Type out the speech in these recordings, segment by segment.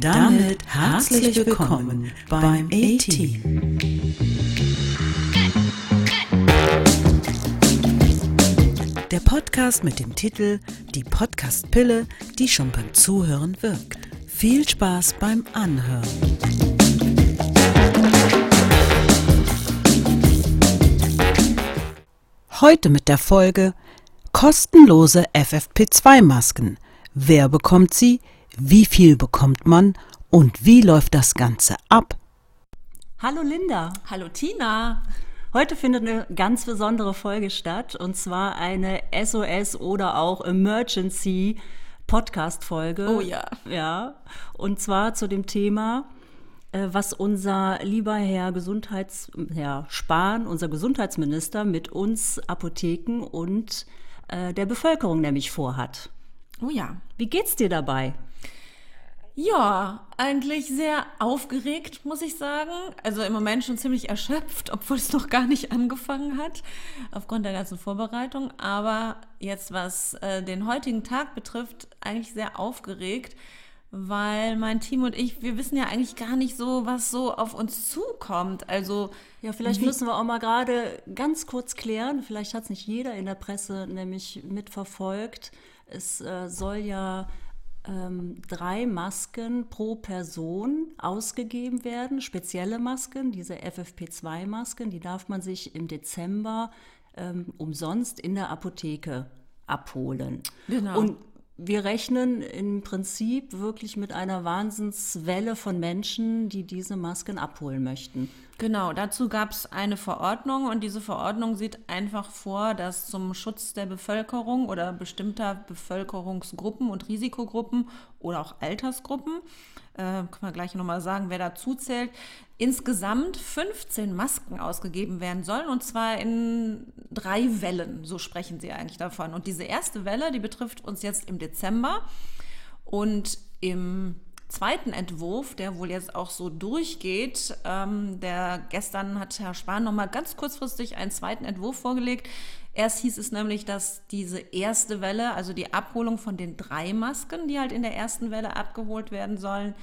Und damit herzlich willkommen beim A-Team. Der Podcast mit dem Titel Die Podcast-Pille, die schon beim Zuhören wirkt. Viel Spaß beim Anhören. Heute mit der Folge Kostenlose FFP2-Masken. Wer bekommt sie? Wie viel bekommt man? Und wie läuft das Ganze ab? Hallo Linda. Hallo Tina. Heute findet eine ganz besondere Folge statt und zwar eine SOS oder auch Emergency Podcast-Folge. Oh ja. Ja. Und zwar zu dem Thema, äh, was unser lieber Herr Gesundheits, Herr Spahn, unser Gesundheitsminister mit uns Apotheken und äh, der Bevölkerung nämlich vorhat. Oh ja. Wie geht's dir dabei? Ja, eigentlich sehr aufgeregt, muss ich sagen. Also im Moment schon ziemlich erschöpft, obwohl es noch gar nicht angefangen hat, aufgrund der ganzen Vorbereitung. Aber jetzt, was äh, den heutigen Tag betrifft, eigentlich sehr aufgeregt, weil mein Team und ich, wir wissen ja eigentlich gar nicht so, was so auf uns zukommt. Also ja, vielleicht müssen wir auch mal gerade ganz kurz klären. Vielleicht hat es nicht jeder in der Presse nämlich mitverfolgt. Es äh, soll ja ähm, drei Masken pro Person ausgegeben werden, spezielle Masken, diese FFP2-Masken, die darf man sich im Dezember ähm, umsonst in der Apotheke abholen. Genau. Und wir rechnen im Prinzip wirklich mit einer Wahnsinnswelle von Menschen, die diese Masken abholen möchten. Genau, dazu gab es eine Verordnung und diese Verordnung sieht einfach vor, dass zum Schutz der Bevölkerung oder bestimmter Bevölkerungsgruppen und Risikogruppen oder auch Altersgruppen, äh, können wir gleich nochmal sagen, wer dazu zählt, insgesamt 15 Masken ausgegeben werden sollen und zwar in drei Wellen, so sprechen sie eigentlich davon. Und diese erste Welle, die betrifft uns jetzt im Dezember und im zweiten Entwurf, der wohl jetzt auch so durchgeht, ähm, der gestern hat Herr Spahn noch mal ganz kurzfristig einen zweiten Entwurf vorgelegt. Erst hieß es nämlich, dass diese erste Welle, also die Abholung von den drei Masken, die halt in der ersten Welle abgeholt werden sollen,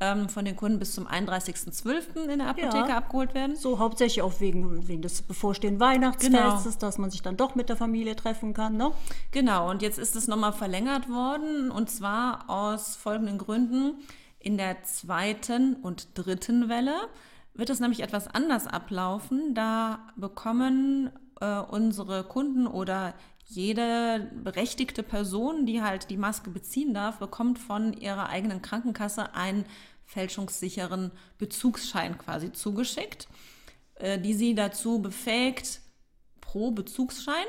ähm, von den Kunden bis zum 31.12. in der Apotheke ja, abgeholt werden. So hauptsächlich auch wegen, wegen des bevorstehenden Weihnachtsfestes, genau. dass man sich dann doch mit der Familie treffen kann. Ne? Genau, und jetzt ist es nochmal verlängert worden und zwar aus folgenden Gründen. In der zweiten und dritten Welle wird es nämlich etwas anders ablaufen. Da bekommen äh, unsere Kunden oder jede berechtigte Person, die halt die Maske beziehen darf, bekommt von ihrer eigenen Krankenkasse einen fälschungssicheren Bezugsschein quasi zugeschickt, äh, die sie dazu befähigt, pro Bezugsschein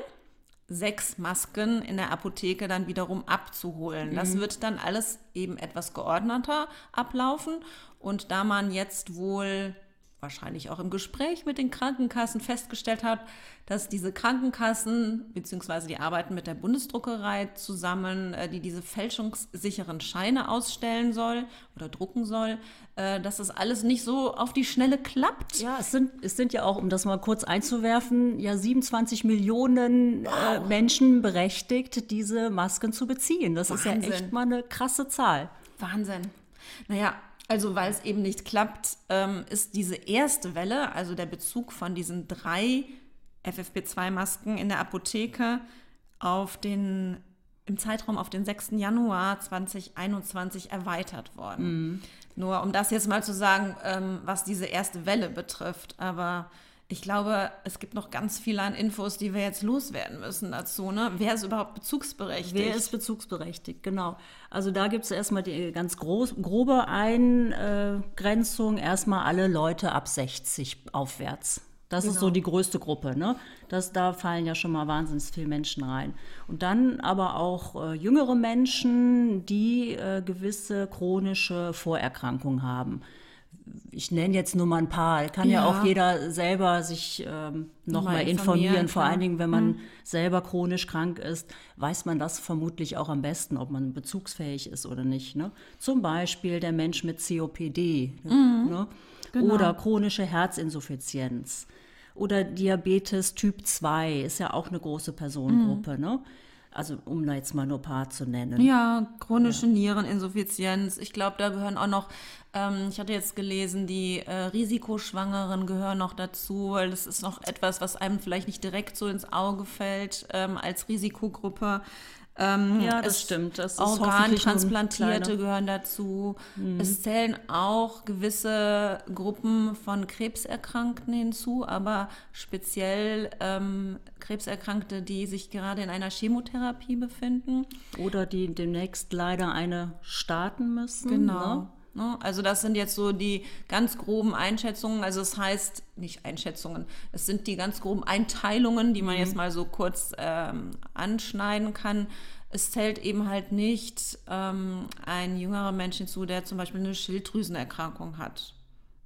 sechs Masken in der Apotheke dann wiederum abzuholen. Mhm. Das wird dann alles eben etwas geordneter ablaufen. Und da man jetzt wohl wahrscheinlich auch im Gespräch mit den Krankenkassen festgestellt hat, dass diese Krankenkassen beziehungsweise die arbeiten mit der Bundesdruckerei zusammen, äh, die diese fälschungssicheren Scheine ausstellen soll oder drucken soll, äh, dass das alles nicht so auf die Schnelle klappt. Ja, es sind, es sind ja auch, um das mal kurz einzuwerfen, ja 27 Millionen äh, wow. Menschen berechtigt, diese Masken zu beziehen. Das Wahnsinn. ist ja echt mal eine krasse Zahl. Wahnsinn. Naja, also weil es eben nicht klappt, ähm, ist diese erste Welle, also der Bezug von diesen drei FFP2-Masken in der Apotheke auf den, im Zeitraum auf den 6. Januar 2021 erweitert worden. Mhm. Nur um das jetzt mal zu sagen, ähm, was diese erste Welle betrifft. Aber ich glaube, es gibt noch ganz viele an Infos, die wir jetzt loswerden müssen dazu. Ne? Wer ist überhaupt bezugsberechtigt? Wer ist bezugsberechtigt, genau. Also da gibt es erstmal die ganz groß, grobe Eingrenzung. Erstmal alle Leute ab 60 aufwärts. Das genau. ist so genau. die größte Gruppe. Ne? Das, da fallen ja schon mal wahnsinnig viele Menschen rein. Und dann aber auch äh, jüngere Menschen, die äh, gewisse chronische Vorerkrankungen haben ich nenne jetzt nur mal ein paar. Kann ja, ja auch jeder selber sich ähm, noch mal, informieren. informieren. Vor allen Dingen, wenn man mhm. selber chronisch krank ist, weiß man das vermutlich auch am besten, ob man bezugsfähig ist oder nicht. Ne? Zum Beispiel der Mensch mit COPD mhm. ne? genau. oder chronische Herzinsuffizienz oder Diabetes Typ 2 ist ja auch eine große Personengruppe. Mhm. Ne? Also um da jetzt mal nur ein paar zu nennen. Ja, chronische ja. Niereninsuffizienz. Ich glaube, da gehören auch noch, ähm, ich hatte jetzt gelesen, die äh, Risikoschwangeren gehören noch dazu, weil das ist noch etwas, was einem vielleicht nicht direkt so ins Auge fällt ähm, als Risikogruppe. Ähm, ja, das stimmt. Das Organtransplantierte gehören dazu. Mhm. Es zählen auch gewisse Gruppen von Krebserkrankten hinzu, aber speziell ähm, Krebserkrankte, die sich gerade in einer Chemotherapie befinden. Oder die demnächst leider eine starten müssen. Genau. Ne? Ne? Also das sind jetzt so die ganz groben Einschätzungen. Also es das heißt, nicht Einschätzungen, es sind die ganz groben Einteilungen, die man mhm. jetzt mal so kurz ähm, anschneiden kann. Es zählt eben halt nicht ähm, ein jüngerer Mensch hinzu, der zum Beispiel eine Schilddrüsenerkrankung hat.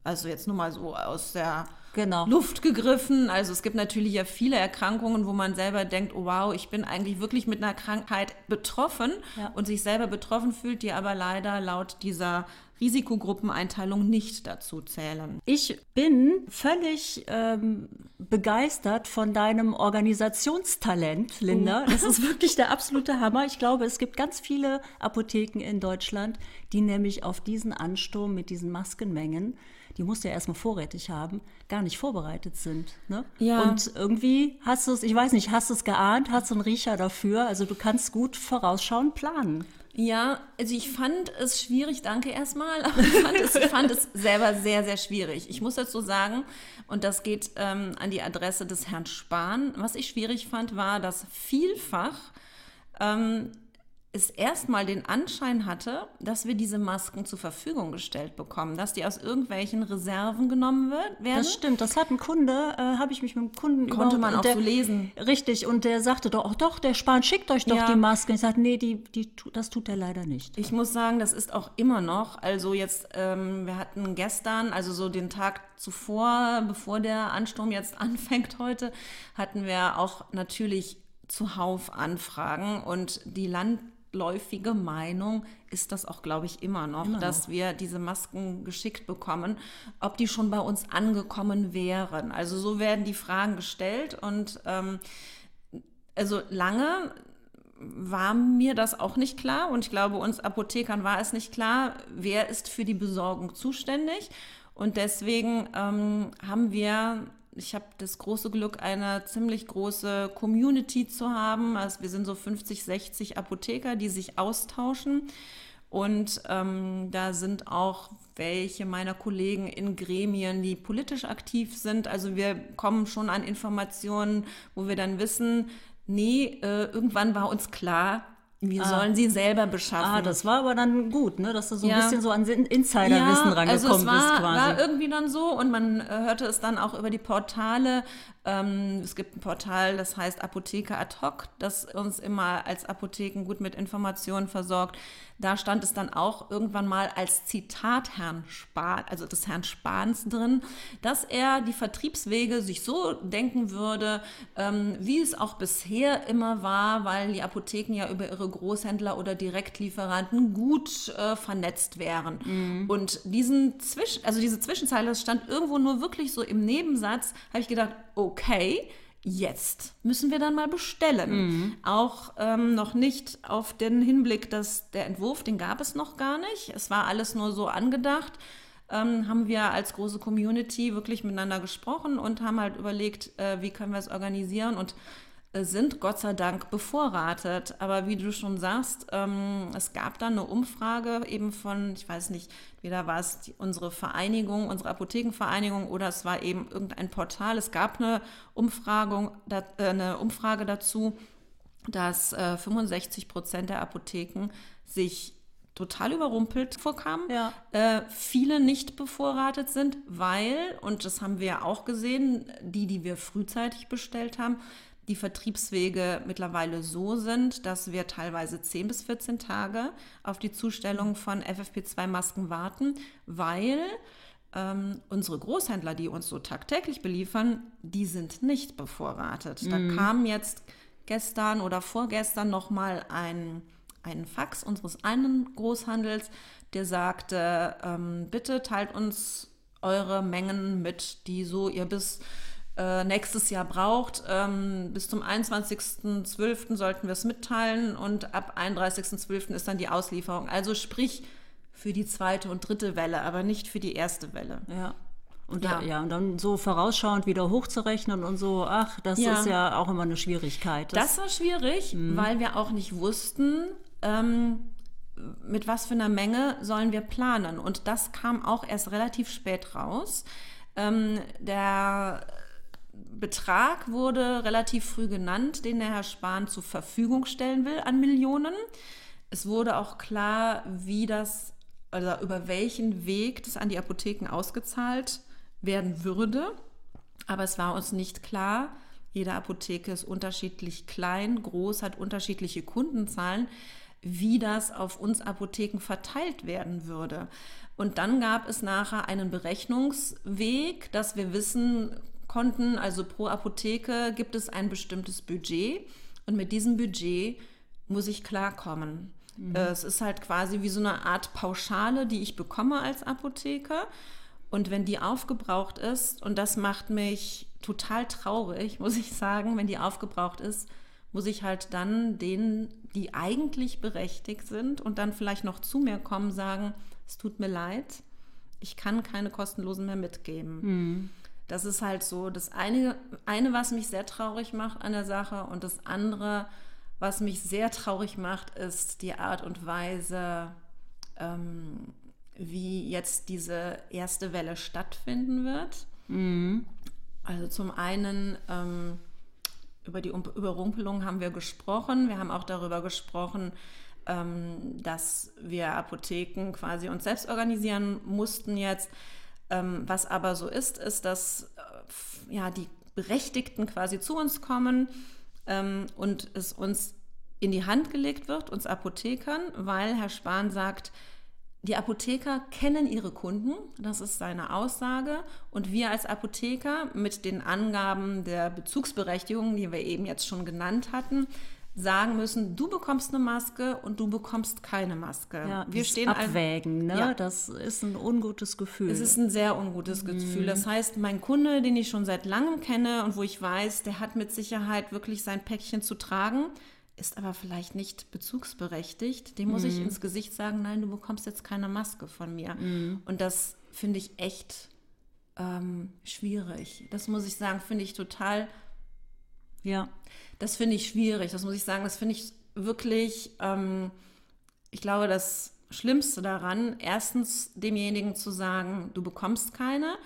Also jetzt nur mal so aus der genau. Luft gegriffen. Also es gibt natürlich ja viele Erkrankungen, wo man selber denkt, oh wow, ich bin eigentlich wirklich mit einer Krankheit betroffen ja. und sich selber betroffen fühlt, die aber leider laut dieser Risikogruppeneinteilung nicht dazu zählen. Ich bin völlig ähm, begeistert von deinem Organisationstalent, Linda. Oh. Das ist wirklich der absolute Hammer. Ich glaube, es gibt ganz viele Apotheken in Deutschland, die nämlich auf diesen Ansturm mit diesen Maskenmengen die musst du ja erstmal vorrätig haben, gar nicht vorbereitet sind. Ne? Ja. Und irgendwie hast du es, ich weiß nicht, hast du es geahnt, hast du einen Riecher dafür, also du kannst gut vorausschauend planen. Ja, also ich fand es schwierig, danke erstmal, aber ich fand, es, ich fand es selber sehr, sehr schwierig. Ich muss dazu sagen, und das geht ähm, an die Adresse des Herrn Spahn, was ich schwierig fand, war, dass vielfach ähm, es erstmal den Anschein hatte, dass wir diese Masken zur Verfügung gestellt bekommen, dass die aus irgendwelchen Reserven genommen wird, werden. Das stimmt, das hat ein Kunde, äh, habe ich mich mit dem Kunden Konnte man auch der, so lesen. Richtig, und der sagte doch, oh, doch, der Spahn schickt euch doch ja. die Masken. Ich sagte, nee, die, die, das tut er leider nicht. Ich muss sagen, das ist auch immer noch, also jetzt, ähm, wir hatten gestern, also so den Tag zuvor, bevor der Ansturm jetzt anfängt heute, hatten wir auch natürlich zuhauf Anfragen und die Land landläufige Meinung ist das auch, glaube ich, immer noch, immer dass wir diese Masken geschickt bekommen, ob die schon bei uns angekommen wären. Also so werden die Fragen gestellt und ähm, also lange war mir das auch nicht klar und ich glaube, uns Apothekern war es nicht klar, wer ist für die Besorgung zuständig. Und deswegen ähm, haben wir ich habe das große Glück, eine ziemlich große Community zu haben. Also wir sind so 50, 60 Apotheker, die sich austauschen. Und ähm, da sind auch welche meiner Kollegen in Gremien, die politisch aktiv sind. Also wir kommen schon an Informationen, wo wir dann wissen, nee, äh, irgendwann war uns klar, wir ah. sollen sie selber beschaffen. Ah, das war aber dann gut, ne? dass du so ein bisschen so an Insiderwissen ja, rangekommen also es war, bist quasi. war irgendwie dann so und man hörte es dann auch über die Portale. Ähm, es gibt ein Portal, das heißt Apotheke ad hoc, das uns immer als Apotheken gut mit Informationen versorgt. Da stand es dann auch irgendwann mal als Zitat Herrn Spahn, also des Herrn Spahns drin, dass er die Vertriebswege sich so denken würde, ähm, wie es auch bisher immer war, weil die Apotheken ja über ihre Großhändler oder Direktlieferanten gut äh, vernetzt wären. Mhm. Und diesen Zwischen, also diese Zwischenzeile, das stand irgendwo nur wirklich so im Nebensatz, habe ich gedacht, okay, jetzt müssen wir dann mal bestellen. Mhm. Auch ähm, noch nicht auf den Hinblick, dass der Entwurf, den gab es noch gar nicht. Es war alles nur so angedacht. Ähm, haben wir als große Community wirklich miteinander gesprochen und haben halt überlegt, äh, wie können wir es organisieren und sind Gott sei Dank bevorratet. Aber wie du schon sagst, ähm, es gab dann eine Umfrage eben von, ich weiß nicht, weder war es die, unsere Vereinigung, unsere Apothekenvereinigung oder es war eben irgendein Portal. Es gab eine, Umfragung, da, äh, eine Umfrage dazu, dass äh, 65 Prozent der Apotheken sich total überrumpelt vorkamen, ja. äh, viele nicht bevorratet sind, weil, und das haben wir ja auch gesehen, die, die wir frühzeitig bestellt haben, die Vertriebswege mittlerweile so sind, dass wir teilweise 10 bis 14 Tage auf die Zustellung von FFP2-Masken warten, weil ähm, unsere Großhändler, die uns so tagtäglich beliefern, die sind nicht bevorratet. Mhm. Da kam jetzt gestern oder vorgestern nochmal ein, ein Fax unseres einen Großhandels, der sagte, ähm, bitte teilt uns eure Mengen mit, die so ihr bis äh, nächstes Jahr braucht. Ähm, bis zum 21.12. sollten wir es mitteilen und ab 31.12. ist dann die Auslieferung. Also sprich für die zweite und dritte Welle, aber nicht für die erste Welle. Ja. Und, ja. Da, ja, und dann so vorausschauend wieder hochzurechnen und so, ach, das ja. ist ja auch immer eine Schwierigkeit. Das, das war schwierig, mhm. weil wir auch nicht wussten, ähm, mit was für einer Menge sollen wir planen. Und das kam auch erst relativ spät raus. Ähm, der Betrag wurde relativ früh genannt, den der Herr Spahn zur Verfügung stellen will an Millionen. Es wurde auch klar, wie das, also über welchen Weg das an die Apotheken ausgezahlt werden würde. Aber es war uns nicht klar, jede Apotheke ist unterschiedlich klein, groß, hat unterschiedliche Kundenzahlen, wie das auf uns Apotheken verteilt werden würde. Und dann gab es nachher einen Berechnungsweg, dass wir wissen konnten, also pro Apotheke gibt es ein bestimmtes Budget und mit diesem Budget muss ich klarkommen. Mhm. Es ist halt quasi wie so eine Art Pauschale, die ich bekomme als Apotheker. Und wenn die aufgebraucht ist, und das macht mich total traurig, muss ich sagen, wenn die aufgebraucht ist, muss ich halt dann denen, die eigentlich berechtigt sind und dann vielleicht noch zu mir kommen, sagen, es tut mir leid, ich kann keine kostenlosen mehr mitgeben. Mhm. Das ist halt so das eine, eine, was mich sehr traurig macht an der Sache und das andere, was mich sehr traurig macht, ist die Art und Weise, ähm, wie jetzt diese erste Welle stattfinden wird. Mhm. Also zum einen ähm, über die Überrumpelung haben wir gesprochen. Wir haben auch darüber gesprochen, ähm, dass wir Apotheken quasi uns selbst organisieren mussten jetzt. Ähm, was aber so ist, ist, dass äh, ja, die Berechtigten quasi zu uns kommen ähm, und es uns in die Hand gelegt wird, uns Apothekern, weil Herr Spahn sagt, die Apotheker kennen ihre Kunden, das ist seine Aussage. Und wir als Apotheker mit den Angaben der Bezugsberechtigung, die wir eben jetzt schon genannt hatten, sagen müssen, du bekommst eine Maske und du bekommst keine Maske. Ja, wir stehen abwägen, ne? Ja. Das ist ein ungutes Gefühl. Es ist ein sehr ungutes mhm. Gefühl. Das heißt, mein Kunde, den ich schon seit langem kenne und wo ich weiß, der hat mit Sicherheit wirklich sein Päckchen zu tragen, ist aber vielleicht nicht bezugsberechtigt, dem muss mhm. ich ins Gesicht sagen, nein, du bekommst jetzt keine Maske von mir. Mhm. Und das finde ich echt ähm, schwierig. Das muss ich sagen, finde ich total, ja, das finde ich schwierig. Das muss ich sagen, das finde ich wirklich, ähm, ich glaube, das Schlimmste daran, erstens demjenigen zu sagen, du bekommst keine,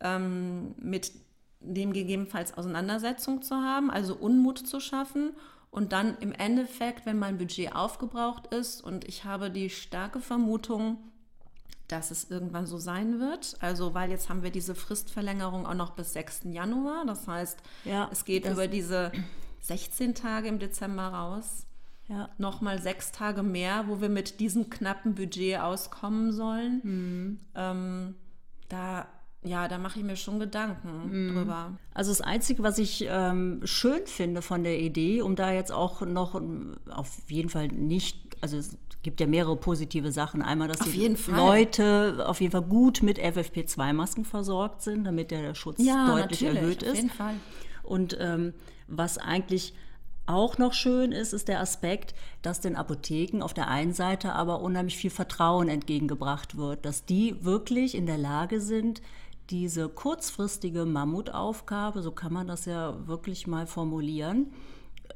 ähm, mit dem gegebenenfalls Auseinandersetzung zu haben, also Unmut zu schaffen und dann im Endeffekt, wenn mein Budget aufgebraucht ist und ich habe die starke Vermutung, dass es irgendwann so sein wird. Also, weil jetzt haben wir diese Fristverlängerung auch noch bis 6. Januar. Das heißt, ja, es geht über diese 16 Tage im Dezember raus. Ja. Nochmal sechs Tage mehr, wo wir mit diesem knappen Budget auskommen sollen. Mhm. Ähm, da ja, da mache ich mir schon Gedanken mhm. drüber. Also das Einzige, was ich ähm, schön finde von der Idee, um da jetzt auch noch auf jeden Fall nicht, also es gibt ja mehrere positive Sachen. Einmal, dass auf die Leute auf jeden Fall gut mit FFP2-Masken versorgt sind, damit der Schutz ja, deutlich erhöht ist. Auf jeden Fall. Und ähm, was eigentlich auch noch schön ist, ist der Aspekt, dass den Apotheken auf der einen Seite aber unheimlich viel Vertrauen entgegengebracht wird, dass die wirklich in der Lage sind, diese kurzfristige Mammutaufgabe, so kann man das ja wirklich mal formulieren,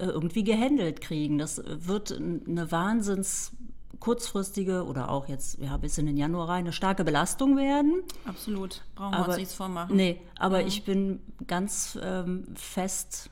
irgendwie gehandelt kriegen. Das wird eine wahnsinns kurzfristige oder auch jetzt ja bis in den Januar rein eine starke Belastung werden. Absolut, brauchen wir uns nichts vormachen. Nee, aber mhm. ich bin ganz ähm, fest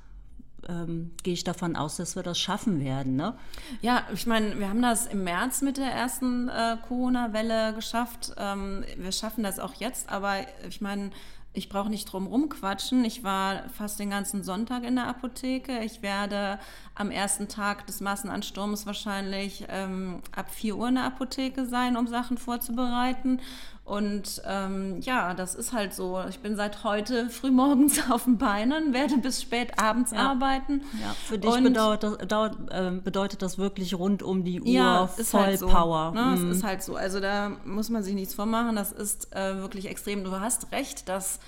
ähm, gehe ich davon aus, dass wir das schaffen werden. Ne? Ja, ich meine, wir haben das im März mit der ersten äh, Corona-Welle geschafft. Ähm, wir schaffen das auch jetzt, aber ich meine, ich brauche nicht drum rumquatschen. Ich war fast den ganzen Sonntag in der Apotheke. Ich werde am ersten Tag des Massenansturms wahrscheinlich ähm, ab 4 Uhr in der Apotheke sein, um Sachen vorzubereiten. Und ähm, ja, das ist halt so. Ich bin seit heute frühmorgens auf den Beinen, werde bis spät abends ja. arbeiten. Ja, für dich bedeutet, dauert, äh, bedeutet das wirklich rund um die Uhr ja, voll halt so, Power. Ne? Mhm. Es ist halt so. Also da muss man sich nichts vormachen. Das ist äh, wirklich extrem. Du hast recht, dass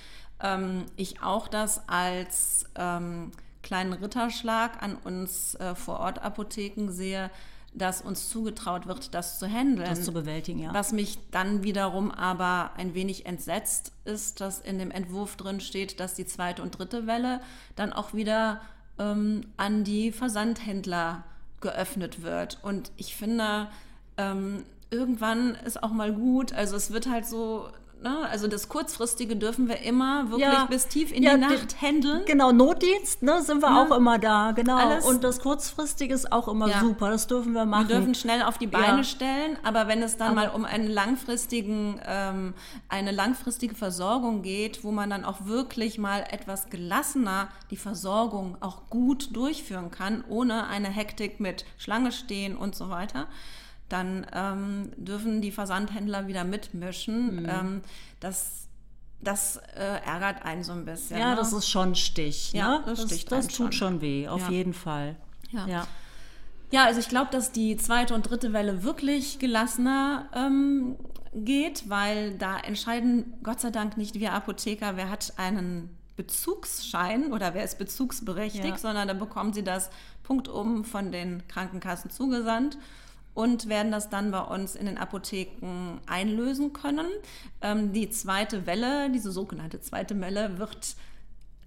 ähm, ich auch das als ähm, kleinen Ritterschlag an uns äh, vor Ort Apotheken sehe, dass uns zugetraut wird, das zu handeln. Das zu bewältigen, ja. Was mich dann wiederum aber ein wenig entsetzt, ist, dass in dem Entwurf drin steht, dass die zweite und dritte Welle dann auch wieder ähm, an die Versandhändler geöffnet wird. Und ich finde, ähm, irgendwann ist auch mal gut. Also es wird halt so Ne? Also das Kurzfristige dürfen wir immer wirklich ja, bis tief in ja, die Nacht handeln. Genau, Notdienst ne, sind wir ja. auch immer da, genau. Alles. Und das Kurzfristige ist auch immer super, das dürfen wir machen. Wir dürfen schnell auf die Beine stellen, aber wenn es dann aber mal um einen langfristigen, ähm, eine langfristige Versorgung geht, wo man dann auch wirklich mal etwas gelassener die Versorgung auch gut durchführen kann, ohne eine Hektik mit Schlange stehen und so weiter, dann ähm, dürfen die Versandhändler wieder mitmischen. Mhm. Ähm, das das äh, ärgert einen so ein bisschen. Ja, ne? das ist schon Stich. Ja, ne? das, das, das tut schon. schon weh, auf ja. jeden Fall. Ja. ja. Ja, also ich glaube, dass die zweite und dritte Welle wirklich gelassener ähm, geht, weil da entscheiden Gott sei Dank nicht wir Apotheker, wer hat einen Bezugsschein oder wer ist bezugsberechtigt, ja. sondern da bekommen sie das punktum von den Krankenkassen zugesandt und werden das dann bei uns in den Apotheken einlösen können. Ähm, die zweite Welle, diese sogenannte zweite Welle, wird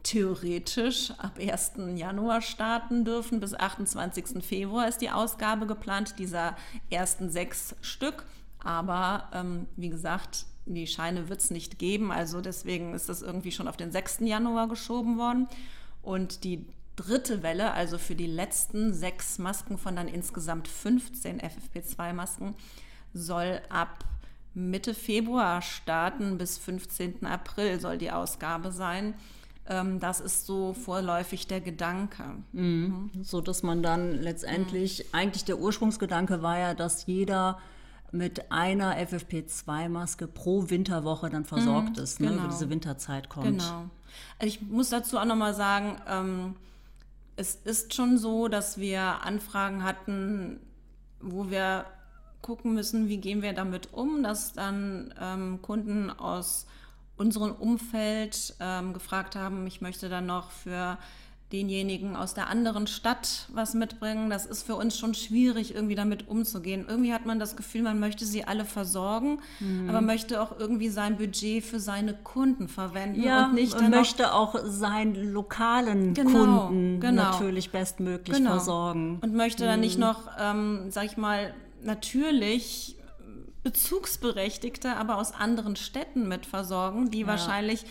theoretisch ab 1. Januar starten dürfen. Bis 28. Februar ist die Ausgabe geplant, dieser ersten sechs Stück. Aber ähm, wie gesagt, die Scheine wird es nicht geben. Also deswegen ist das irgendwie schon auf den 6. Januar geschoben worden. Und die dritte Welle, also für die letzten sechs Masken von dann insgesamt 15 FFP2-Masken, soll ab Mitte Februar starten. Bis 15. April soll die Ausgabe sein. Ähm, das ist so vorläufig der Gedanke. Mhm. So dass man dann letztendlich, mhm. eigentlich der Ursprungsgedanke war ja, dass jeder mit einer FFP2-Maske pro Winterwoche dann versorgt mhm, ist, ne, genau. wenn diese Winterzeit kommt. Genau. Also ich muss dazu auch nochmal sagen, ähm, es ist schon so, dass wir Anfragen hatten, wo wir gucken müssen, wie gehen wir damit um, dass dann ähm, Kunden aus unserem Umfeld ähm, gefragt haben, ich möchte dann noch für denjenigen aus der anderen Stadt was mitbringen. Das ist für uns schon schwierig, irgendwie damit umzugehen. Irgendwie hat man das Gefühl, man möchte sie alle versorgen, mhm. aber möchte auch irgendwie sein Budget für seine Kunden verwenden ja, und nicht und möchte auch seinen lokalen genau, Kunden genau. natürlich bestmöglich genau. versorgen. Und möchte mhm. dann nicht mhm. noch, ähm, sag ich mal, natürlich Bezugsberechtigte, aber aus anderen Städten mit versorgen, die ja. wahrscheinlich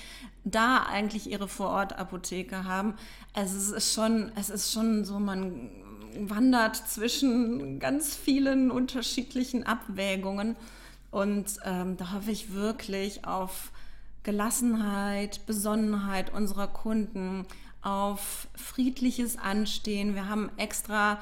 da eigentlich ihre Vorortapotheke haben. Also es ist schon, es ist schon so, man wandert zwischen ganz vielen unterschiedlichen Abwägungen. Und ähm, da hoffe ich wirklich auf Gelassenheit, Besonnenheit unserer Kunden, auf friedliches Anstehen. Wir haben extra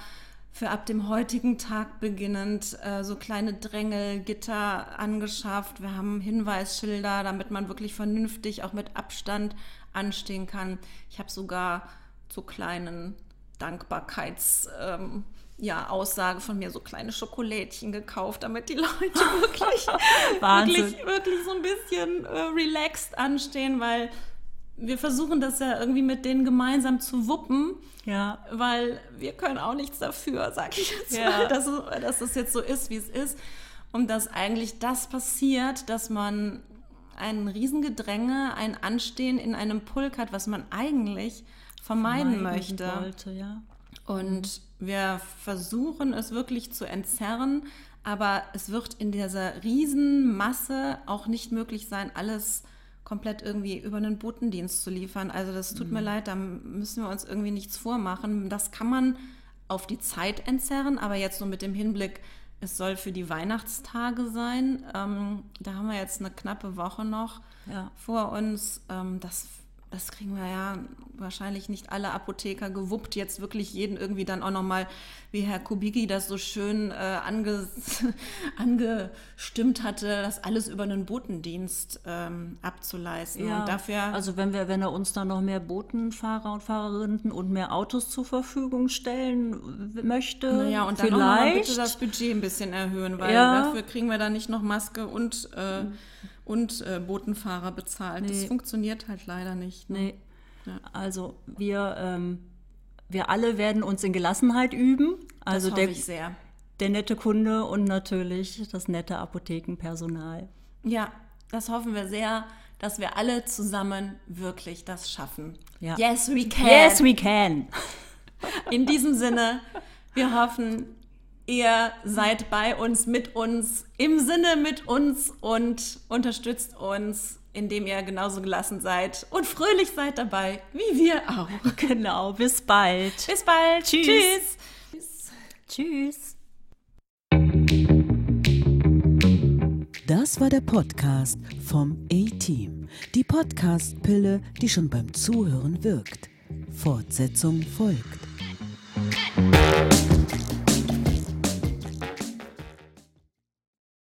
für ab dem heutigen Tag beginnend äh, so kleine Drängelgitter angeschafft. Wir haben Hinweisschilder, damit man wirklich vernünftig auch mit Abstand anstehen kann. Ich habe sogar zu kleinen Dankbarkeits ähm, ja, Aussage von mir so kleine Schokolädchen gekauft, damit die Leute wirklich, wirklich, wirklich so ein bisschen äh, relaxed anstehen, weil wir versuchen das ja irgendwie mit denen gemeinsam zu wuppen. Ja. Weil wir können auch nichts dafür, sag ich jetzt ja. mal, dass, dass es jetzt so ist, wie es ist. Und dass eigentlich das passiert, dass man ein Riesengedränge, ein Anstehen in einem Pulk hat, was man eigentlich vermeiden, vermeiden möchte. Wollte, ja. Und wir versuchen es wirklich zu entzerren, aber es wird in dieser Riesenmasse auch nicht möglich sein, alles komplett irgendwie über einen Botendienst zu liefern. Also das tut mhm. mir leid, da müssen wir uns irgendwie nichts vormachen. Das kann man auf die Zeit entzerren, aber jetzt nur mit dem Hinblick, es soll für die Weihnachtstage sein. Ähm, da haben wir jetzt eine knappe Woche noch ja. vor uns. Ähm, das das kriegen wir ja wahrscheinlich nicht alle Apotheker gewuppt, jetzt wirklich jeden irgendwie dann auch nochmal, wie Herr Kubicki das so schön äh, ange, angestimmt hatte, das alles über einen Botendienst ähm, abzuleisten. Ja, und dafür also wenn wir, wenn er uns dann noch mehr Botenfahrer und Fahrerinnen und mehr Autos zur Verfügung stellen möchte, naja, und dann vielleicht. bitte das Budget ein bisschen erhöhen, weil ja. dafür kriegen wir dann nicht noch Maske und äh, und äh, Botenfahrer bezahlt. Das Nee. funktioniert halt leider nicht. Ne? Nee. Ja. Also wir, ähm, wir alle werden uns in Gelassenheit üben. Also das hoffe der, ich sehr. der nette Kunde und natürlich das nette Apothekenpersonal. Ja, das hoffen wir sehr, dass wir alle zusammen wirklich das schaffen. Ja. Yes, we can. Yes, we can. In diesem Sinne, wir hoffen, ihr seid bei uns, mit uns, im Sinne mit uns und unterstützt uns, indem ihr genauso gelassen seid und fröhlich seid dabei, wie wir auch. Genau, bis bald. Bis bald. Tschüss. Tschüss. Tschüss. Das war der Podcast vom A-Team. Die Podcast-Pille, die schon beim Zuhören wirkt. Fortsetzung folgt.